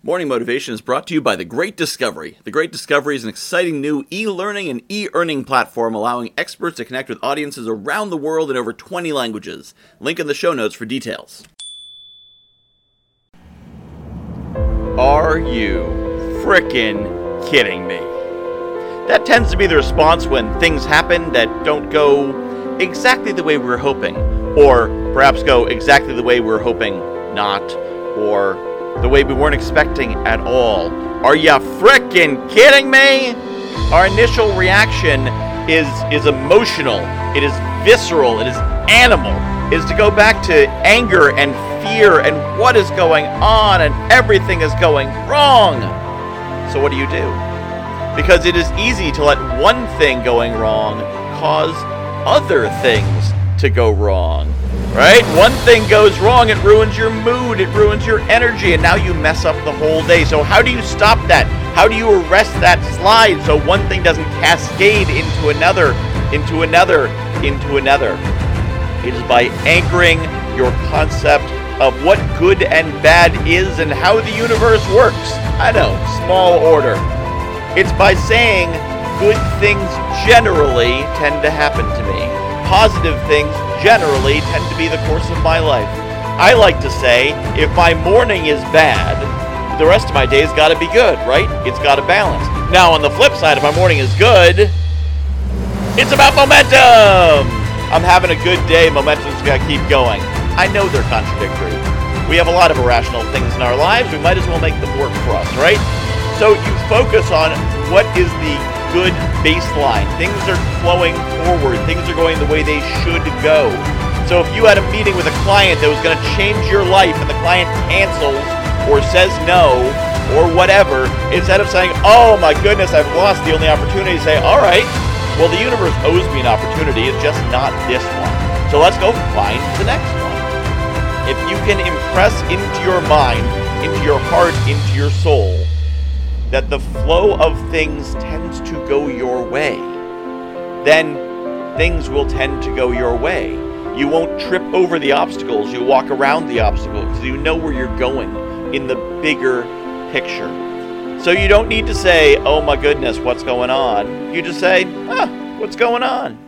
Morning Motivation is brought to you by The Great Discovery. The Great Discovery is an exciting new e learning and e earning platform allowing experts to connect with audiences around the world in over 20 languages. Link in the show notes for details. Are you frickin' kidding me? That tends to be the response when things happen that don't go exactly the way we were hoping, or perhaps go exactly the way we're hoping not, or the way we weren't expecting at all. Are ya frickin' kidding me? Our initial reaction is is emotional. It is visceral. It is animal. It is to go back to anger and fear and what is going on and everything is going wrong. So what do you do? Because it is easy to let one thing going wrong cause other things to go wrong right? One thing goes wrong, it ruins your mood, it ruins your energy, and now you mess up the whole day. So, how do you stop that? How do you arrest that slide so one thing doesn't cascade into another, into another, into another? It is by anchoring your concept of what good and bad is and how the universe works. I know, small order. It's by saying good things generally tend to happen to me. Positive things generally tend to be the course of my life. I like to say, if my morning is bad, the rest of my day's got to be good, right? It's got to balance. Now, on the flip side, if my morning is good, it's about momentum. I'm having a good day. Momentum's got to keep going. I know they're contradictory. We have a lot of irrational things in our lives. We might as well make them work for us, right? So you focus on what is the good baseline. Things are flowing forward. Things are going the way they should go. So if you had a meeting with a client that was going to change your life and the client cancels or says no or whatever, instead of saying, oh my goodness, I've lost the only opportunity, say, all right, well, the universe owes me an opportunity. It's just not this one. So let's go find the next one. If you can impress into your mind, into your heart, into your soul, that the flow of things tends to go your way, then things will tend to go your way. You won't trip over the obstacles, you walk around the obstacles because you know where you're going in the bigger picture. So you don't need to say, oh my goodness, what's going on? You just say, what's going on?